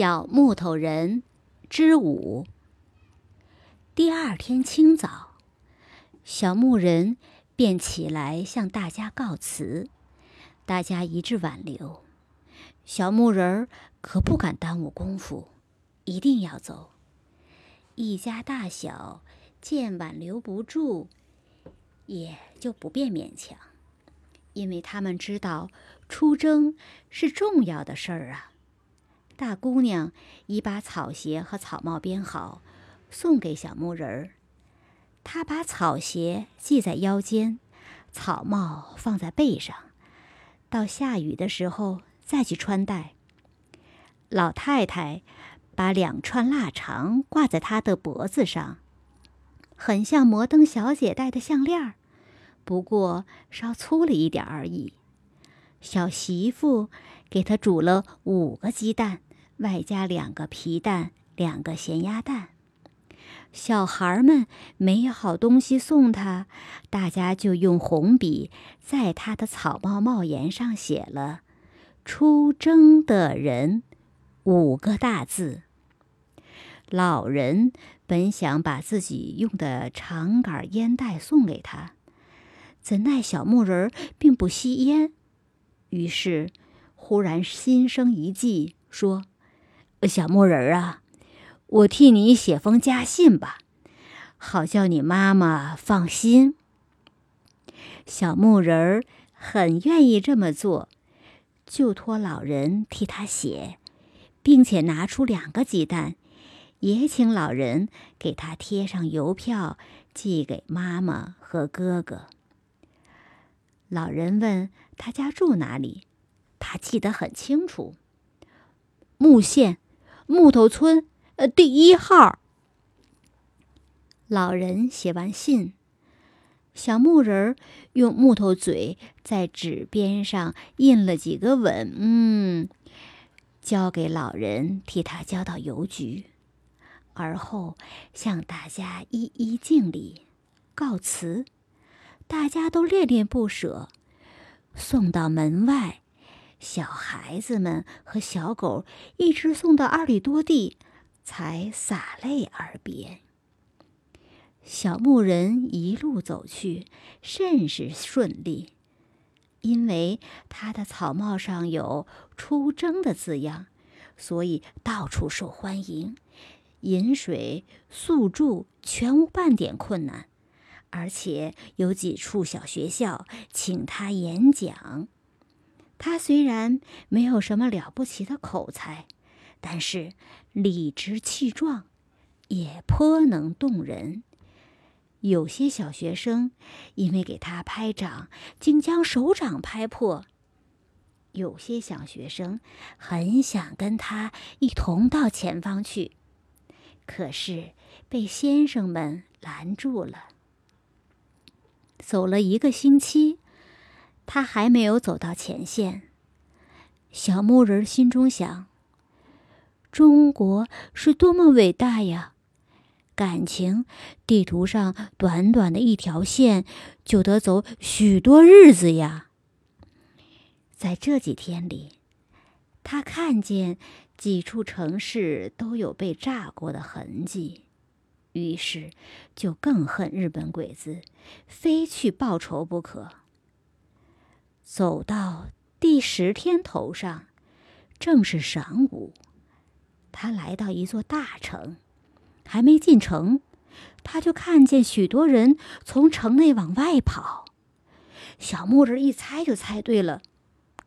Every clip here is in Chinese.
小木头人之五。第二天清早，小木人便起来向大家告辞，大家一致挽留。小木人儿可不敢耽误功夫，一定要走。一家大小见挽留不住，也就不便勉强，因为他们知道出征是重要的事儿啊。大姑娘已把草鞋和草帽编好，送给小木人儿。她把草鞋系在腰间，草帽放在背上，到下雨的时候再去穿戴。老太太把两串腊肠挂在她的脖子上，很像摩登小姐戴的项链儿，不过稍粗了一点而已。小媳妇给她煮了五个鸡蛋。外加两个皮蛋，两个咸鸭蛋。小孩们没有好东西送他，大家就用红笔在他的草帽帽檐上写了“出征的人”五个大字。老人本想把自己用的长杆烟袋送给他，怎奈小木人并不吸烟，于是忽然心生一计，说。小木人儿啊，我替你写封家信吧，好叫你妈妈放心。小木人儿很愿意这么做，就托老人替他写，并且拿出两个鸡蛋，也请老人给他贴上邮票，寄给妈妈和哥哥。老人问他家住哪里，他记得很清楚，木县。木头村，呃，第一号。老人写完信，小木人儿用木头嘴在纸边上印了几个吻，嗯，交给老人，替他交到邮局，而后向大家一一敬礼，告辞。大家都恋恋不舍，送到门外。小孩子们和小狗一直送到二里多地，才洒泪而别。小牧人一路走去，甚是顺利，因为他的草帽上有“出征”的字样，所以到处受欢迎，饮水、宿住全无半点困难，而且有几处小学校请他演讲。他虽然没有什么了不起的口才，但是理直气壮，也颇能动人。有些小学生因为给他拍掌，竟将手掌拍破；有些小学生很想跟他一同到前方去，可是被先生们拦住了。走了一个星期。他还没有走到前线，小木人心中想：“中国是多么伟大呀！感情地图上短短的一条线，就得走许多日子呀。”在这几天里，他看见几处城市都有被炸过的痕迹，于是就更恨日本鬼子，非去报仇不可。走到第十天头上，正是晌午。他来到一座大城，还没进城，他就看见许多人从城内往外跑。小木人一猜就猜对了，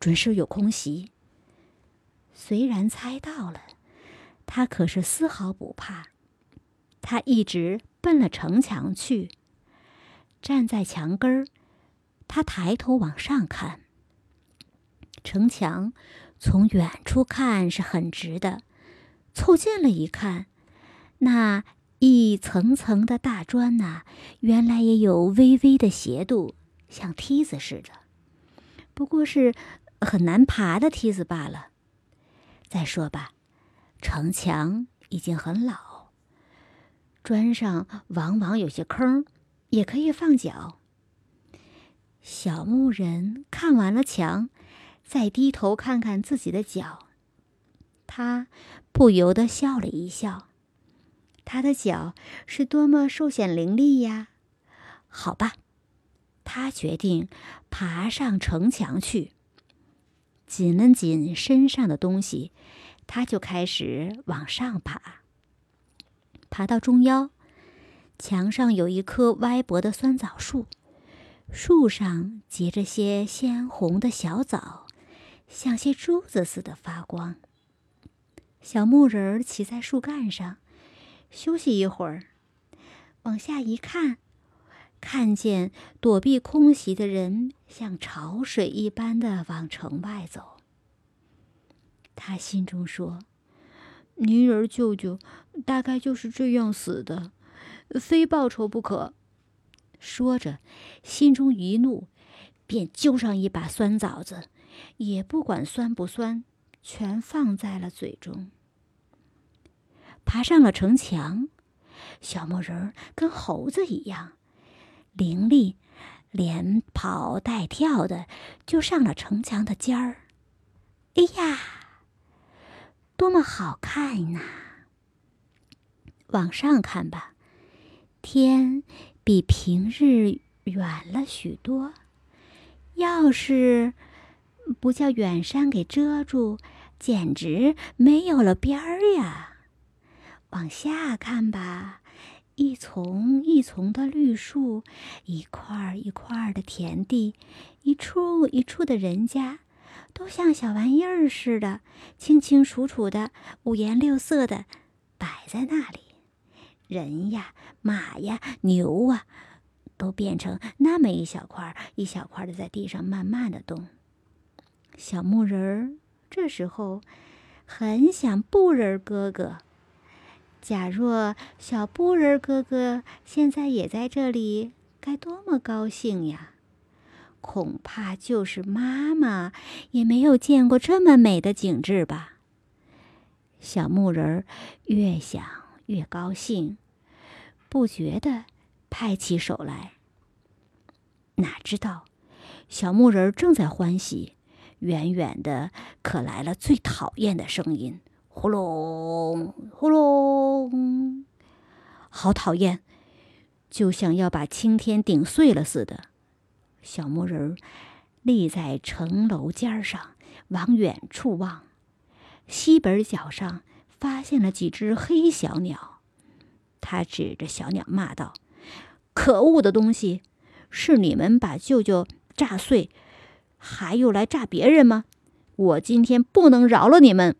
准是有空袭。虽然猜到了，他可是丝毫不怕。他一直奔了城墙去，站在墙根儿。他抬头往上看，城墙从远处看是很直的，凑近了一看，那一层层的大砖呐，原来也有微微的斜度，像梯子似的，不过是很难爬的梯子罢了。再说吧，城墙已经很老，砖上往往有些坑，也可以放脚。小木人看完了墙，再低头看看自己的脚，他不由得笑了一笑。他的脚是多么瘦显伶俐呀！好吧，他决定爬上城墙去。紧了紧身上的东西，他就开始往上爬。爬到中腰，墙上有一棵歪脖的酸枣树，树上结着些鲜红的小枣，像些珠子似的发光。小木人儿骑在树干上。休息一会儿，往下一看，看见躲避空袭的人像潮水一般的往城外走。他心中说：“泥人舅舅大概就是这样死的，非报仇不可。”说着，心中一怒，便揪上一把酸枣子，也不管酸不酸，全放在了嘴中。爬上了城墙，小木人儿跟猴子一样伶俐，连跑带跳的就上了城墙的尖儿。哎呀，多么好看呐！往上看吧，天比平日远了许多。要是不叫远山给遮住，简直没有了边儿呀！往下看吧，一丛一丛的绿树，一块一块的田地，一处一处的人家，都像小玩意儿似的，清清楚楚的，五颜六色的摆在那里。人呀，马呀，牛啊，都变成那么一小块一小块的，在地上慢慢的动。小木人儿这时候很想布人哥哥。假若小布人哥哥现在也在这里，该多么高兴呀！恐怕就是妈妈也没有见过这么美的景致吧。小木人儿越想越高兴，不觉地拍起手来。哪知道，小木人正在欢喜，远远的可来了最讨厌的声音。呼隆呼隆，好讨厌，就像要把青天顶碎了似的。小木人立在城楼尖上，往远处望，西北角上发现了几只黑小鸟。他指着小鸟骂道：“可恶的东西，是你们把舅舅炸碎，还又来炸别人吗？我今天不能饶了你们！”